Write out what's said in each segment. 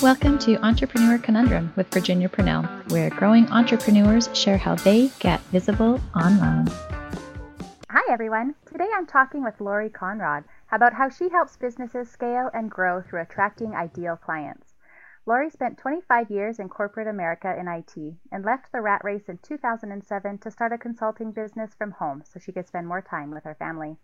Welcome to Entrepreneur Conundrum with Virginia Purnell, where growing entrepreneurs share how they get visible online. Hi, everyone. Today I'm talking with Laurie Conrod about how she helps businesses scale and grow through attracting ideal clients. Laurie spent 25 years in corporate America in IT and left the rat race in 2007 to start a consulting business from home so she could spend more time with her family.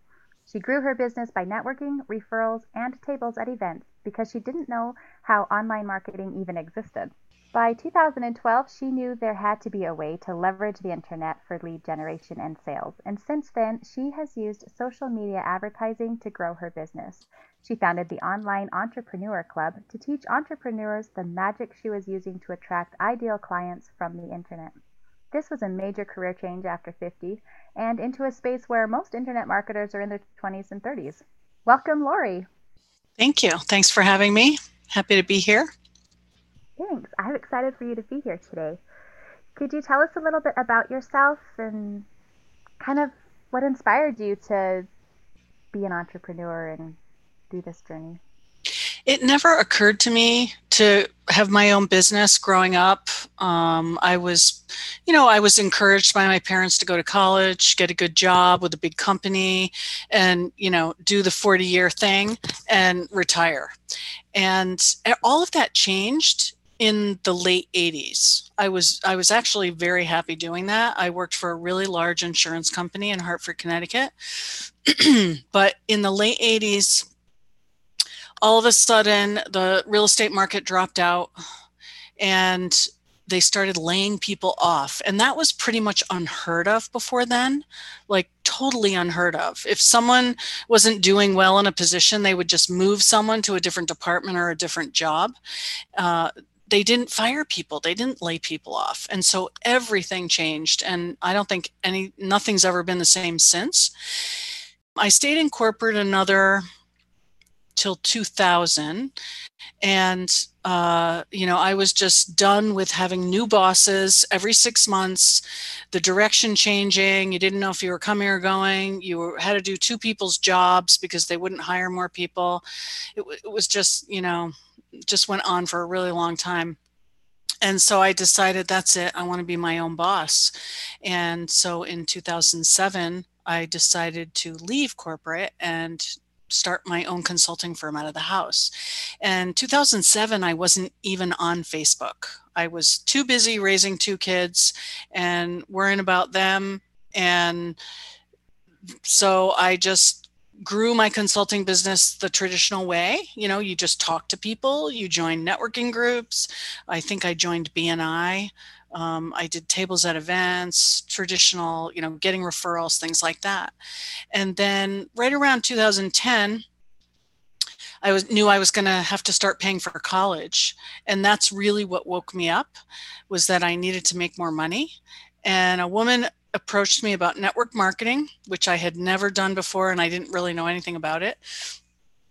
She grew her business by networking, referrals, and tables at events because she didn't know how online marketing even existed. By 2012, she knew there had to be a way to leverage the internet for lead generation and sales, and since then, she has used social media advertising to grow her business. She founded the Online Entrepreneur Club to teach entrepreneurs the magic she was using to attract ideal clients from the internet. This was a major career change after 50 and into a space where most internet marketers are in their 20s and 30s. Welcome, Laurie. Thank you. Thanks for having me. Happy to be here. Thanks. I'm excited for you to be here today. Could you tell us a little bit about yourself and kind of what inspired you to be an entrepreneur and do this journey? It never occurred to me to have my own business growing up. Um, I was, you know, I was encouraged by my parents to go to college, get a good job with a big company, and, you know, do the 40 year thing and retire. And all of that changed in the late 80s i was i was actually very happy doing that i worked for a really large insurance company in hartford connecticut but in the late 80s all of a sudden the real estate market dropped out and they started laying people off. And that was pretty much unheard of before then like totally unheard of. If someone wasn't doing well in a position they would just move someone to a different department or a different job. Uh, they didn't fire people. They didn't lay people off. And so everything changed. And i don't think any nothing's ever been the same since. I stayed in corporate another till 2000 and uh, you know i was just done with having new bosses every six months the direction changing you didn't know if you were coming or going you were, had to do two people's jobs because they wouldn't hire more people it, it was just you know just went on for a really long time and so I decided that's it. I want to be my own boss. And so in 2007, I decided to leave corporate and start my own consulting firm out of the house. And 2007, I wasn't even on Facebook. I was too busy raising two kids and worrying about them. And so I just grew my consulting business the traditional way. You know, you just talk to people, you join networking groups. I think I joined BNI. Um, I did tables at events, traditional, you know, getting referrals, things like that. And then right around 2010, I was knew I was going to have to start paying for college, and that's really what woke me up, was that I needed to make more money. And a woman approached me about network marketing, which I had never done before, and I didn't really know anything about it.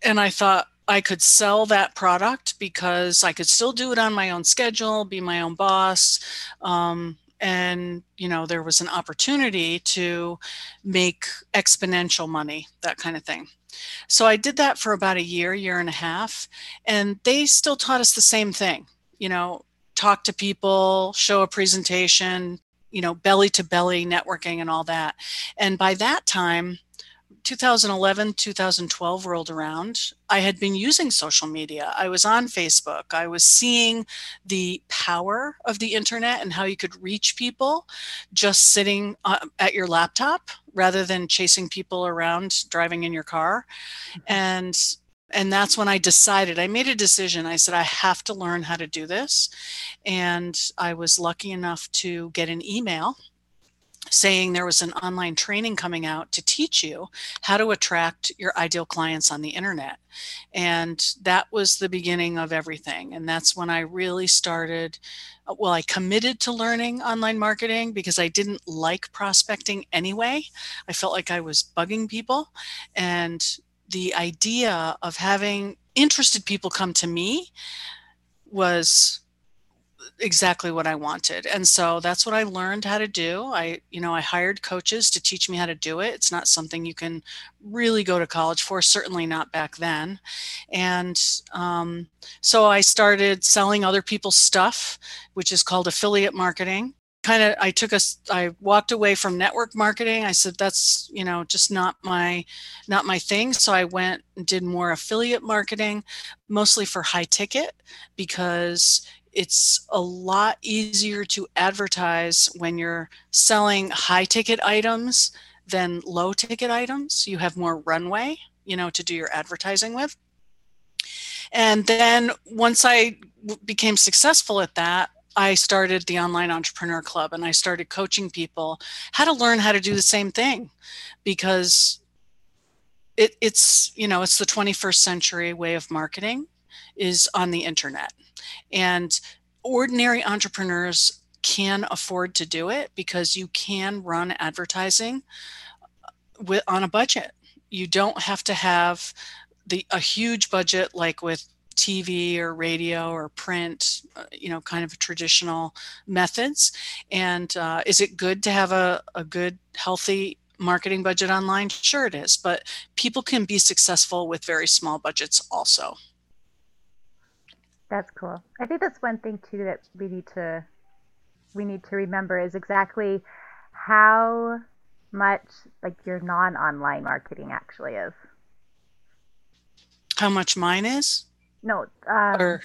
And I thought, I could sell that product because I could still do it on my own schedule, be my own boss. Um, and you know there was an opportunity to make exponential money that kind of thing so i did that for about a year year and a half and they still taught us the same thing you know talk to people show a presentation you know belly to belly networking and all that and by that time 2011, 2012 rolled around, I had been using social media. I was on Facebook. I was seeing the power of the internet and how you could reach people just sitting uh, at your laptop rather than chasing people around driving in your car. Mm-hmm. And and that's when I decided, I made a decision. I said, I have to learn how to do this. And I was lucky enough to get an email saying there was an online training coming out to teach you how to attract your ideal clients on the internet. And that was the beginning of everything. And that's when I really started. Uh, well, I committed to learning online marketing because I didn't like prospecting anyway. I felt like I was bugging people. And the idea of having interested people come to me was exactly what I wanted. And so that's what I learned how to do. I, you know, I hired coaches to teach me how to do it. It's not something you can really go to college for, certainly not back then. And um, so I started selling other people's stuff, which is called affiliate marketing kind of i took a i walked away from network marketing i said that's you know just not my not my thing so i went and did more affiliate marketing mostly for high ticket because it's a lot easier to advertise when you're selling high ticket items than low ticket items. You have more runway you know to do your advertising with. And then once i became successful at that I started the Online Entrepreneur Club and I started coaching people how to learn how to do the same thing because it, it's, you know, it's the 21st century way of marketing is on the internet. And ordinary entrepreneurs can afford to do it because you can run advertising with on a budget. You don't have to have the a huge budget like with TV or radio or print, uh, you know, kind of traditional methods. And uh, is it good to have a, a good, healthy marketing budget online? Sure, it is. But people can be successful with very small budgets also. That's cool. I think that's one thing too that we need to we need to remember is exactly how much like your non-online marketing actually is. How much mine is? No, um, or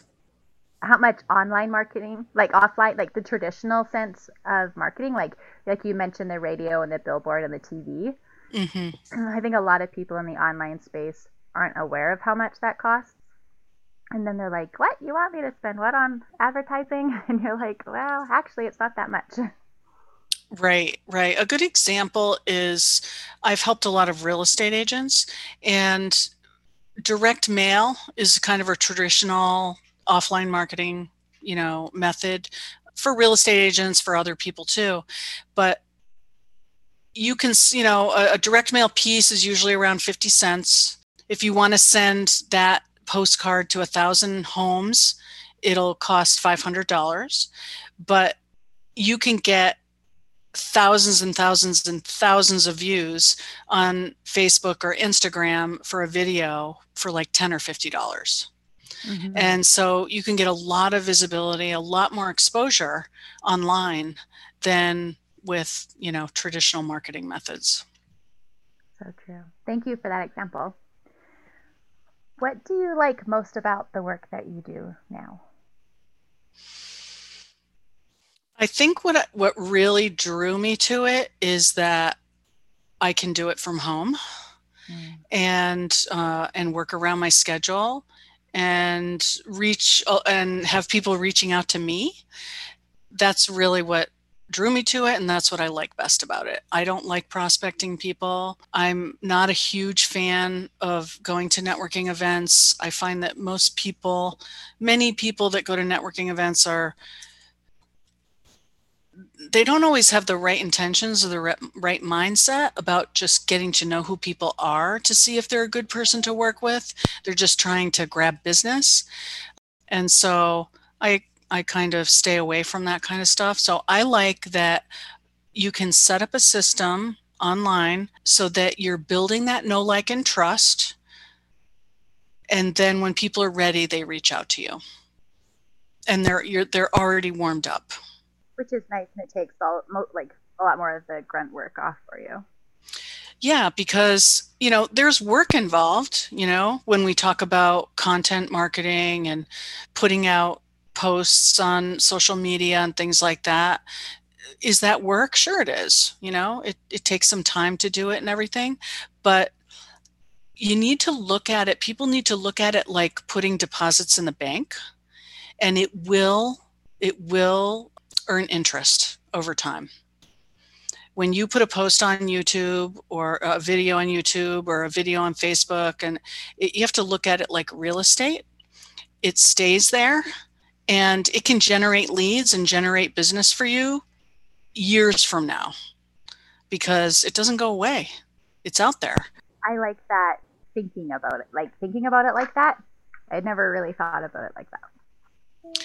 how much online marketing, like offline, like the traditional sense of marketing, like like you mentioned the radio and the billboard and the TV. Mm-hmm. I think a lot of people in the online space aren't aware of how much that costs. And then they're like, "What? You want me to spend what on advertising?" And you're like, "Well, actually, it's not that much." Right, right. A good example is I've helped a lot of real estate agents, and direct mail is kind of a traditional offline marketing, you know, method for real estate agents, for other people too. But you can, you know, a, a direct mail piece is usually around 50 cents. If you want to send that postcard to a thousand homes, it'll cost $500. But you can get thousands and thousands and thousands of views on Facebook or Instagram for a video for like 10 or 50 dollars. Mm-hmm. And so you can get a lot of visibility, a lot more exposure online than with, you know, traditional marketing methods. So true. Thank you for that example. What do you like most about the work that you do now? I think what what really drew me to it is that I can do it from home mm. and uh, and work around my schedule and reach uh, and have people reaching out to me. That's really what drew me to it and that's what I like best about it. I don't like prospecting people. I'm not a huge fan of going to networking events. I find that most people, many people that go to networking events are they don't always have the right intentions or the right mindset about just getting to know who people are to see if they're a good person to work with. They're just trying to grab business. And so I I kind of stay away from that kind of stuff. So I like that you can set up a system online so that you're building that know like and trust and then when people are ready they reach out to you. And they're you're they're already warmed up. Which is nice and it takes all like a lot more of the grunt work off for you. Yeah because you know there's work involved you know when we talk about content marketing and putting out posts on social media and things like that is that work sure it is you know it, it takes some time to do it and everything but you need to look at it people need to look at it like putting deposits in the bank and it will it will earn interest over time. When you put a post on YouTube or a video on YouTube or a video on Facebook, and it, you have to look at it like real estate, it stays there and it can generate leads and generate business for you years from now because it doesn't go away. It's out there. I like that thinking about it, like thinking about it like that. I'd never really thought about it like that.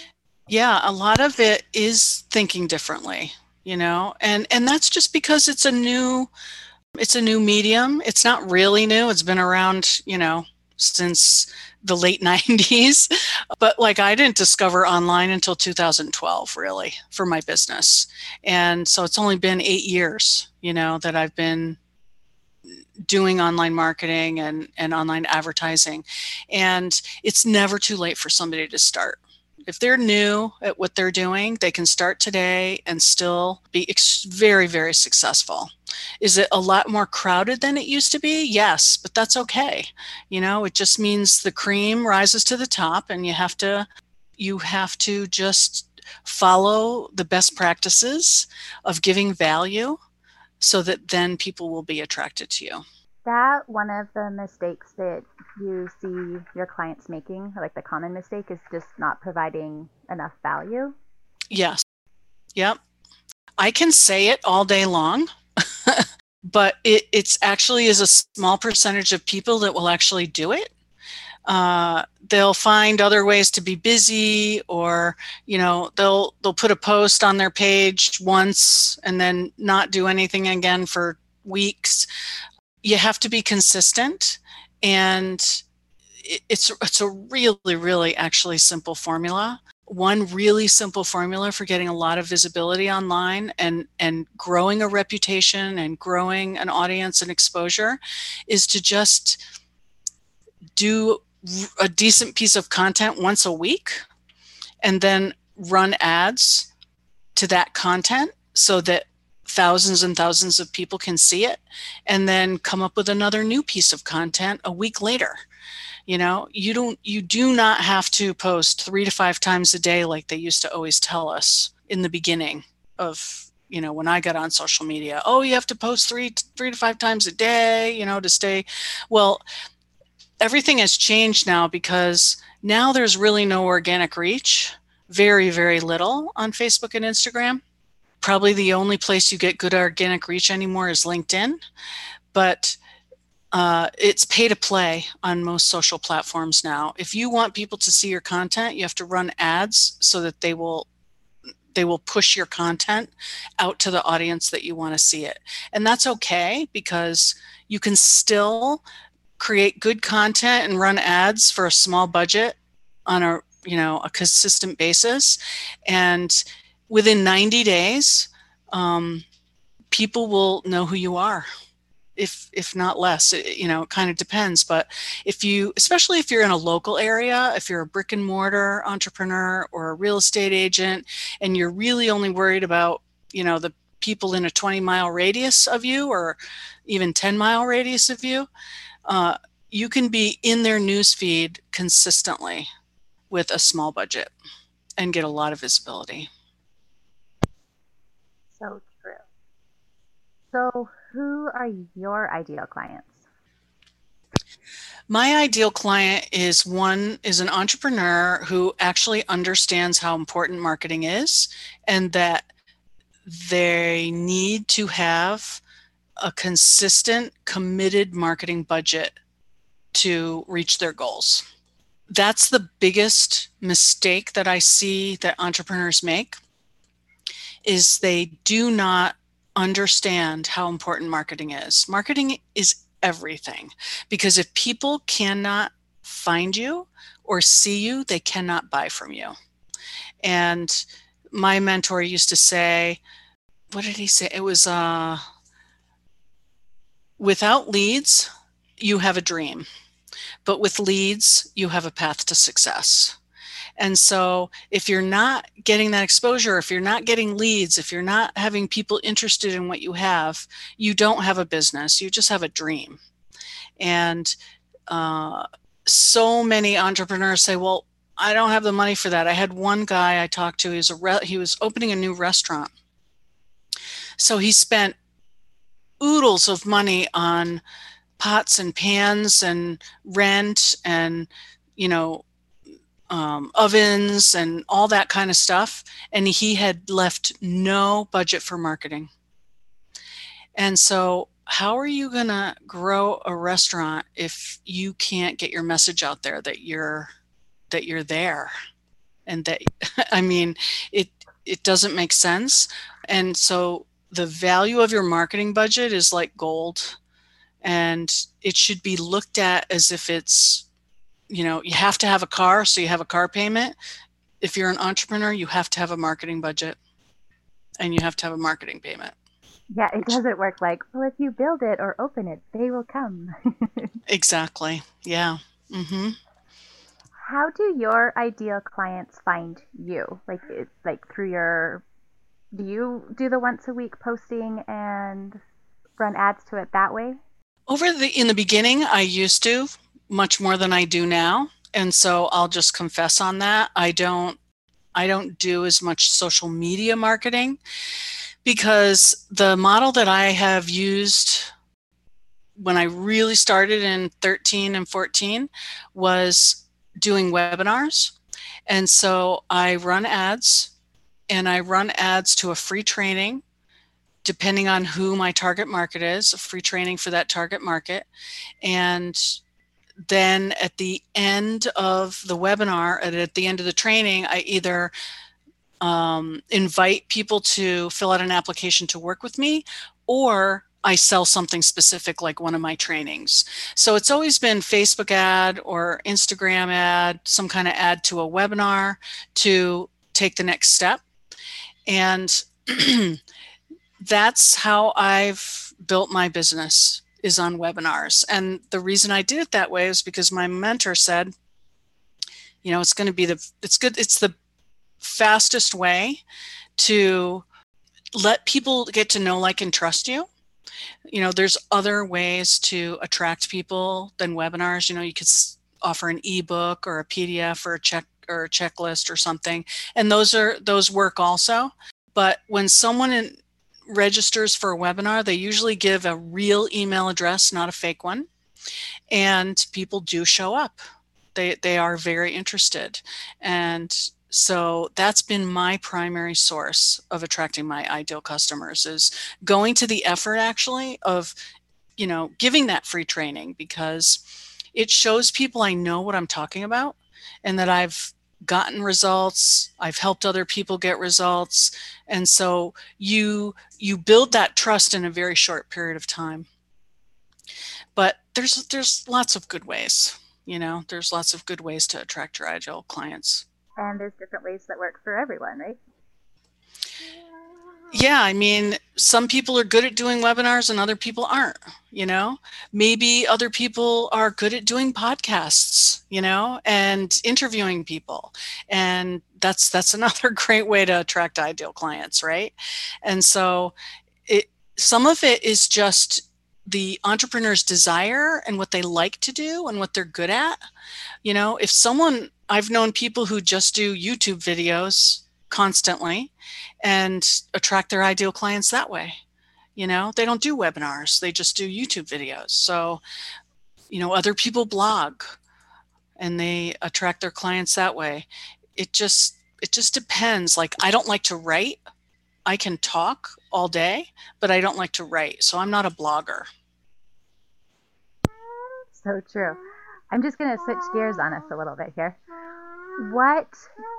Yeah, a lot of it is thinking differently, you know, and and that's just because it's a new it's a new medium. It's not really new. It's been around, you know, since the late 90s. But like I didn't discover online until 2012, really, for my business. And so it's only been eight years, you know, that I've been doing online marketing and, and online advertising. And it's never too late for somebody to start. If they're new at what they're doing, they can start today and still be ex- very, very successful. Is it a lot more crowded than it used to be? Yes, but that's okay. You know, it just means the cream rises to the top and you have to you have to just follow the best practices of giving value so that then people will be attracted to you. That one of the mistakes that you see your clients making, like the common mistake, is just not providing enough value? Yes. Yep. I can say it all day long, but it it's actually is a small percentage of people that will actually do it. Uh, they'll find other ways to be busy, or you know, they'll they'll put a post on their page once and then not do anything again for weeks. You have to be consistent and it's it's a really really actually simple formula. One really simple formula for getting a lot of visibility online and and growing a reputation and growing an audience and exposure is to just do a decent piece of content once a week and then run ads to that content so that thousands and thousands of people can see it and then come up with another new piece of content a week later. You know you don't you do not have to post 3 to 5 times a day like they used to always tell us in the beginning of you know when i got on social media. Oh you have to post 3 3 to 5 times a day you know to stay well everything has changed now because now there's really no organic reach very very little on facebook and instagram probably the only place you get good organic reach anymore is LinkedIn, but uh, it's pay to play on most social platforms now. If you want people to see your content, you have to run ads so that they will they will push your content out to the audience that you want to see it. And that's okay because you can still create good content and run ads for a small budget on a you know a consistent basis and within 90 days, um, people will know who you are if if not less. It, you know it kind of depends but if you especially if you're in a local area if you're a brick and mortar entrepreneur or a real estate agent and you're really only worried about you know the people in a 20 mile radius of you or even 10 mile radius of you uh, you can be in their newsfeed consistently with a small budget and get a lot of visibility so true. So, who are your ideal clients? My ideal client is one is an entrepreneur who actually understands how important marketing is and that they need to have a consistent committed marketing budget to reach their goals. That's the biggest mistake that I see that entrepreneurs make is they do not understand how important marketing is. Marketing is everything because if people cannot find you or see you, they cannot buy from you. And my mentor used to say, what did he say? It was uh, without leads, you have a dream, but with leads, you have a path to success. And so if you're not getting that exposure, if you're not getting leads, if you're not having people interested in what you have, you don't have a business. You just have a dream. And uh, so many entrepreneurs say, well, I don't have the money for that. I had one guy I talked to, he was, a re- he was opening a new restaurant. So he spent oodles of money on pots and pans and rent and, you know, um, ovens and all that kind of stuff. And he had left no budget for marketing. And so, how are you going to grow a restaurant if you can't get your message out there that you're that you're there? and they i mean it it doesn't make sense and so the value of your marketing budget is like gold and it should be looked at as if it's you know you have to have a car so you have a car payment. If you're an entrepreneur you have to have a marketing budget and you have to have a marketing payment. Yeah it doesn't work like well if you build it or open it they will come. Exactly. Yeah. Mm-hmm. How do your ideal clients find you? Like like through your do you do the once a week posting and run ads to it that way? Over the in the beginning, I used to much more than I do now, and so I'll just confess on that. I don't I don't do as much social media marketing because the model that I have used when I really started in 13 and 14 was doing webinars. And so I run ads and I run ads to a free training depending on who my target market is, a free training for that target market. And then at the end of the webinar, and at the end of the training, I either um, invite people to fill out an application to work with me or I sell something specific like one of my trainings. So it's always been Facebook ad or Instagram ad, some kind of ad to a webinar to take the next step. And that's how I've built my business is on webinars. And the reason I did it that way is because my mentor said, you know, it's going to be the it's good it's the fastest way to let people get to know like and trust you. You know, there's other ways to attract people than webinars. You know, you could offer an ebook or a PDF or a check or a checklist or something, and those are those work also. But when someone in, registers for a webinar, they usually give a real email address, not a fake one. And people do show up. They, they are very interested. And so that's been my primary source of attracting my ideal customers is going to the effort actually of, you know, giving that free training because it shows people I know what I'm talking about and that I've gotten results. I've helped other people get results. And so you you build that trust in a very short period of time. But there's there's lots of good ways you know there's lots of good ways to attract your ideal clients. And there's different ways that work for everyone right yeah i mean some people are good at doing webinars and other people aren't you know? Maybe other people are good at doing podcasts you know and interviewing people. And that's that's another great way to attract ideal clients right? And so it some of it is just the entrepreneur's desire and what they like to do and what they're good at. You know if someone i've known people who just do youtube videos constantly and attract their ideal clients that way. You know, they don't do webinars, they just do YouTube videos. So, you know, other people blog and they attract their clients that way. It just it just depends. Like I don't like to write. I can talk all day, but I don't like to write. So I'm not a blogger. So true. I'm just going to switch gears on us a little bit here. What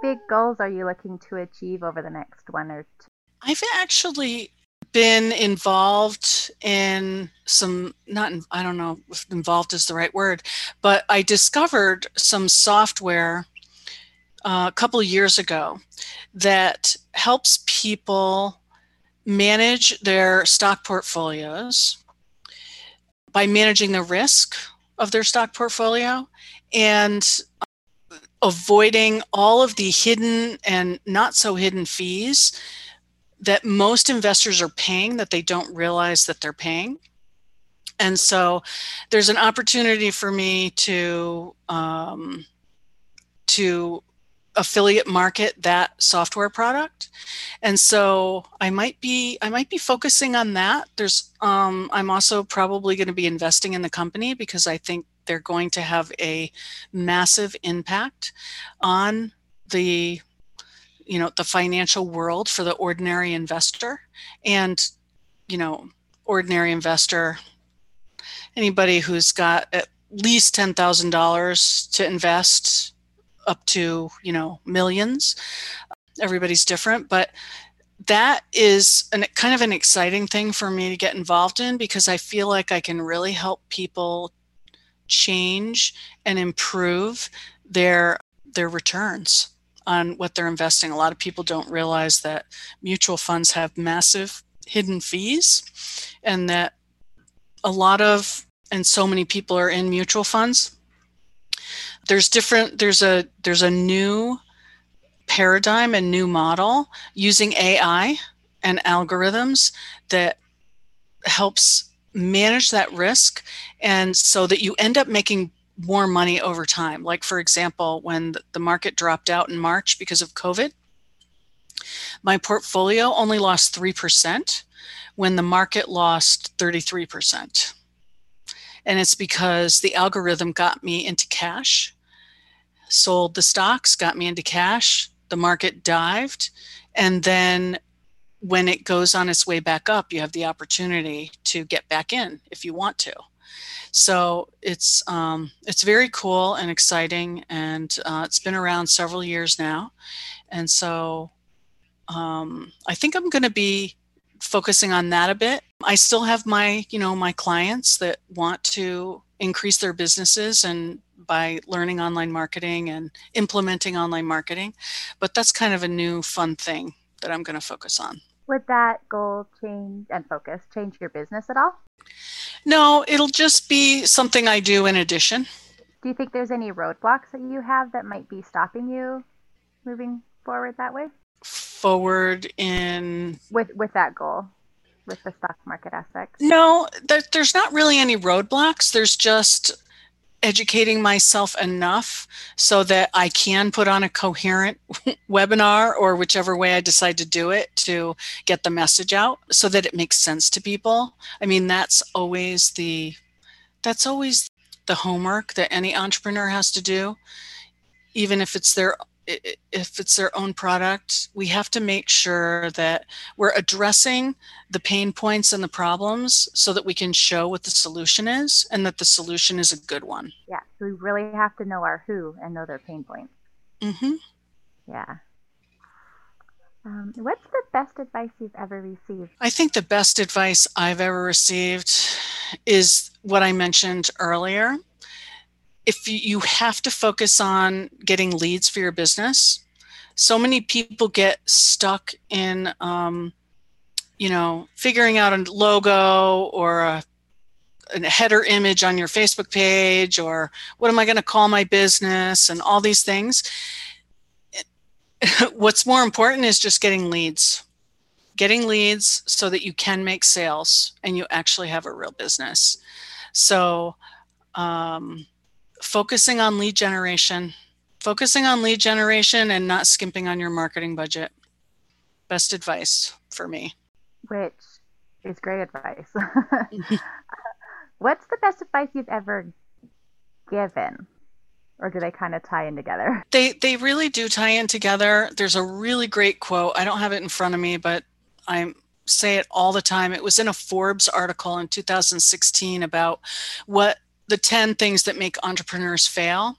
big goals are you looking to achieve over the next one or two? I've actually been involved in some not i don't know if involved is the right word but i discovered some software uh, a couple years ago that helps people manage their stock portfolios by managing the risk of their stock portfolio and avoiding all of the hidden and not so hidden fees that most investors are paying that they don't realize that they're paying. And so there's an opportunity for me to um, to affiliate market that software product and so i might be i might be focusing on that there's um, i'm also probably going to be investing in the company because i think they're going to have a massive impact on the you know the financial world for the ordinary investor. And you know ordinary investor anybody who's got at least $10,000 to invest up to you know millions everybody's different. But that is an kind of an exciting thing for me to get involved in because i feel like i can really help people change and improve their their returns on what they're investing. A lot of people don't realize that mutual funds have massive hidden fees and that a lot of and so many people are in mutual funds. There's different there's a there's a new paradigm and new model using ai and algorithms that helps manage that risk and so that you end up making more money over time like for example when the market dropped out in march because of covid my portfolio only lost 3% when the market lost 33%. And it's because the algorithm got me into cash, sold the stocks, got me into cash, the market dived, and then when it goes on its way back up, you have the opportunity to get back in if you want to. So it's um, it's very cool and exciting, and uh, it's been around several years now, and so um, I think I'm going to be focusing on that a bit. I still have my, you know, my clients that want to increase their businesses and by learning online marketing and implementing online marketing, but that's kind of a new fun thing that I'm going to focus on. Would that goal change and focus change your business at all? No, it'll just be something I do in addition. Do you think there's any roadblocks that you have that might be stopping you moving forward that way? forward in with with that goal with the stock market aspect no there, there's not really any roadblocks there's just educating myself enough so that i can put on a coherent webinar or whichever way i decide to do it to get the message out so that it makes sense to people. I mean that's always the that's always the homework that any entrepreneur has to do even if it's their if it's their own product, we have to make sure that we're addressing the pain points and the problems so that we can show what the solution is and that the solution is a good one. Yeah, so we really have to know our who and know their pain points. Mm-hmm. Yeah. Um, what's the best advice you've ever received? I think the best advice I've ever received is what I mentioned earlier if you have to focus on getting leads for your business, so many people get stuck in, um, you know, figuring out a logo or a, a header image on your Facebook page or what am I going to call my business and all these things. What's more important is just getting leads. Getting leads so that you can make sales and you actually have a real business. So, um, focusing on lead generation, focusing on lead generation and not skimping on your marketing budget. Best advice for me. Which is great advice. What's the best advice you've ever given? Or do they kind of tie in together? They they really do tie in together. There's a really great quote. I don't have it in front of me, but I say it all the time. It was in a Forbes article in 2016 about what the 10 things that make entrepreneurs fail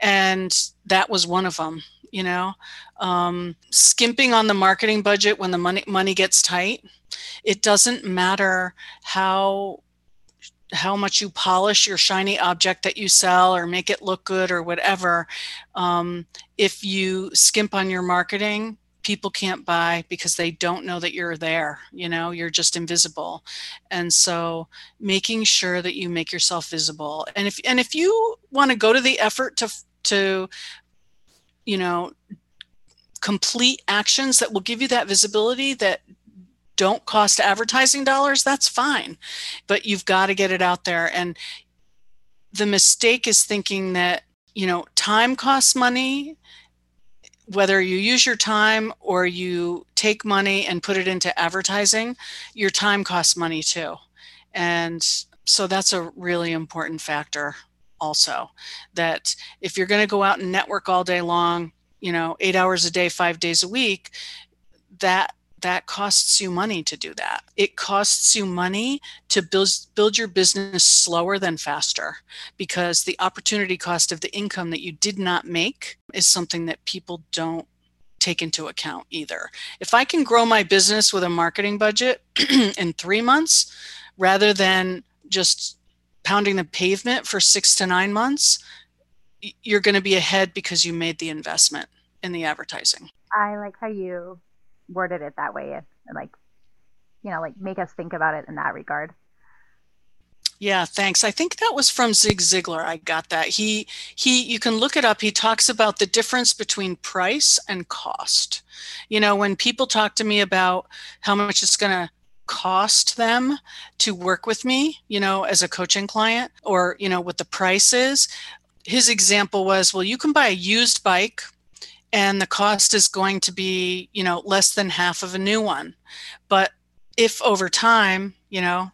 and that was one of them you know? Um, skimping on the marketing budget when the money money gets tight it doesn't matter how how much you polish your shiny object that you sell or make it look good or whatever um, if you skimp on your marketing people can't buy because they don't know that you're there you know you're just invisible. And so making sure that you make yourself visible. And if and if you want to go to the effort to to you know complete actions that will give you that visibility that don't cost advertising dollars that's fine. But you've got to get it out there. And the mistake is thinking that you know time costs money whether you use your time or you take money and put it into advertising, your time costs money too. And so that's a really important factor also that if you're going to go out and network all day long, you know, 8 hours a day, 5 days a week, that that costs you money to do that. It costs you money to build build your business slower than faster because the opportunity cost of the income that you did not make is something that people don't take into account either. If I can grow my business with a marketing budget in 3 months rather than just pounding the pavement for 6 to 9 months, you're going to be ahead because you made the investment in the advertising. I like how you worded it that way like you know like make us think about it in that regard. Yeah thanks. I think that was from zig ziglar. I got that. He he you can look it up. He talks about the difference between price and cost. You know when people talk to me about how much it's going to cost them to work with me you know as a coaching client or you know what the price is his example was well you can buy a used bike and the cost is going to be you know less than half of a new one. But if over time you know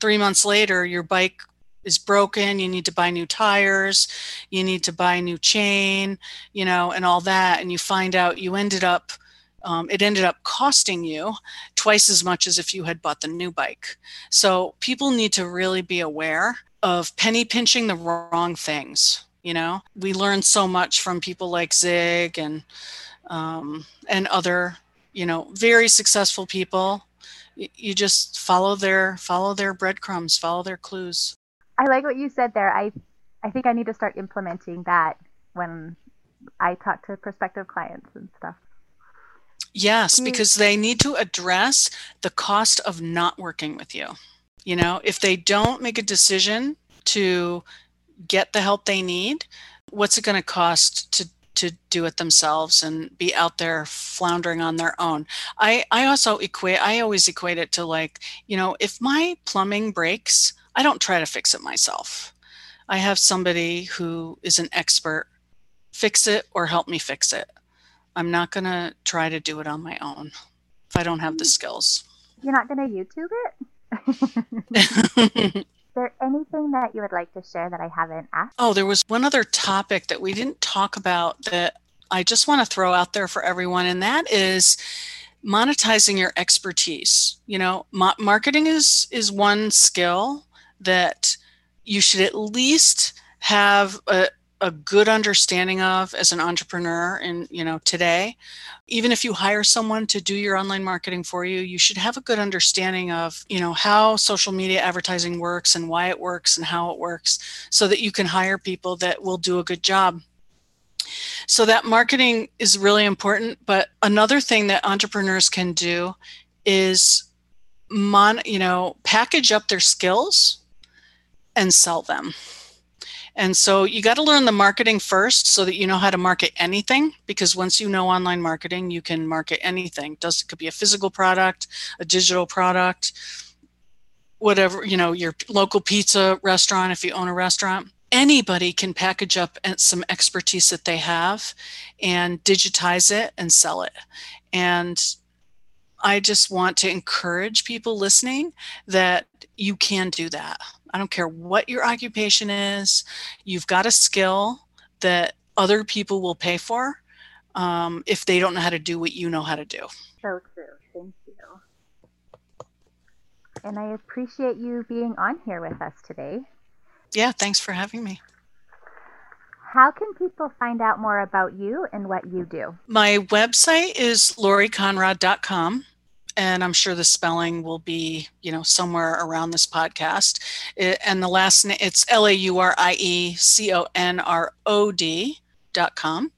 three months later your bike is broken you need to buy new tires you need to buy new chain you know and all that and you find out you ended up um, it ended up costing you twice as much as if you had bought the new bike. So people need to really be aware of penny pinching the wrong things you know? We learn so much from people like zig and um, and other you know very successful people. You just follow their follow their breadcrumbs follow their clues. I like what you said there. I i think i need to start implementing that when i talk to prospective clients and stuff. Yes because they need to address the cost of not working with you. You know if they don't make a decision to get the help they need, what's it going to cost to to do it themselves and be out there floundering on their own. I I also equate I always equate it to like, you know, if my plumbing breaks, I don't try to fix it myself. I have somebody who is an expert fix it or help me fix it. I'm not going to try to do it on my own if I don't have the mm. skills. You're not going to YouTube it? there anything that you would like to share that I haven't asked? Oh, there was one other topic that we didn't talk about that I just want to throw out there for everyone, and that is monetizing your expertise. You know, ma- marketing is is one skill that you should at least have a, a good understanding of as an entrepreneur in you know today. Even if you hire someone to do your online marketing for you you should have a good understanding of you know how social media advertising works and why it works and how it works so that you can hire people that will do a good job. So that marketing is really important but another thing that entrepreneurs can do is mon you know package up their skills and sell them and so you got to learn the marketing first so that you know how to market anything because once you know online marketing, you can market anything. Does it could be a physical product, a digital product, whatever, you know, your local pizza restaurant if you own a restaurant. Anybody can package up some expertise that they have and digitize it and sell it. And I just want to encourage people listening that you can do that. I don't care what your occupation is, you've got a skill that other people will pay for um, if they don't know how to do what you know how to do. So true. Thank you. And I appreciate you being on here with us today. Yeah, thanks for having me. How can people find out more about you and what you do? My website is laurieconrod.com and I'm sure the spelling will be, you know, somewhere around this podcast. It, and the last name, it's L A U R I E C O N R O D dot com.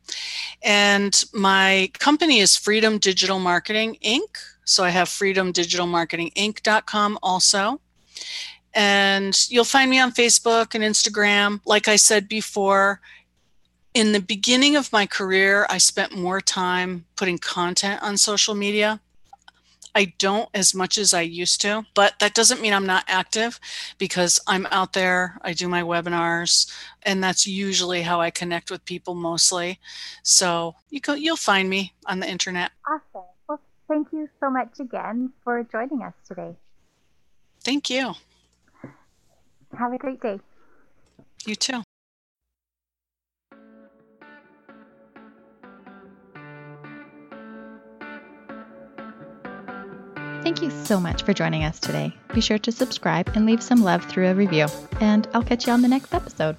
And my company is Freedom Digital Marketing Inc. So I have freedomdigitalmarketinginc.com also. And you'll find me on Facebook and Instagram. Like I said before, in the beginning of my career, I spent more time putting content on social media I don't as much as I used to, but that doesn't mean I'm not active because I'm out there. I do my webinars, and that's usually how I connect with people mostly. So you go, you'll find me on the internet. Awesome. Well, thank you so much again for joining us today. Thank you. Have a great day. You too. Thank you so much for joining us today. Be sure to subscribe and leave some love through a review. And I'll catch you on the next episode.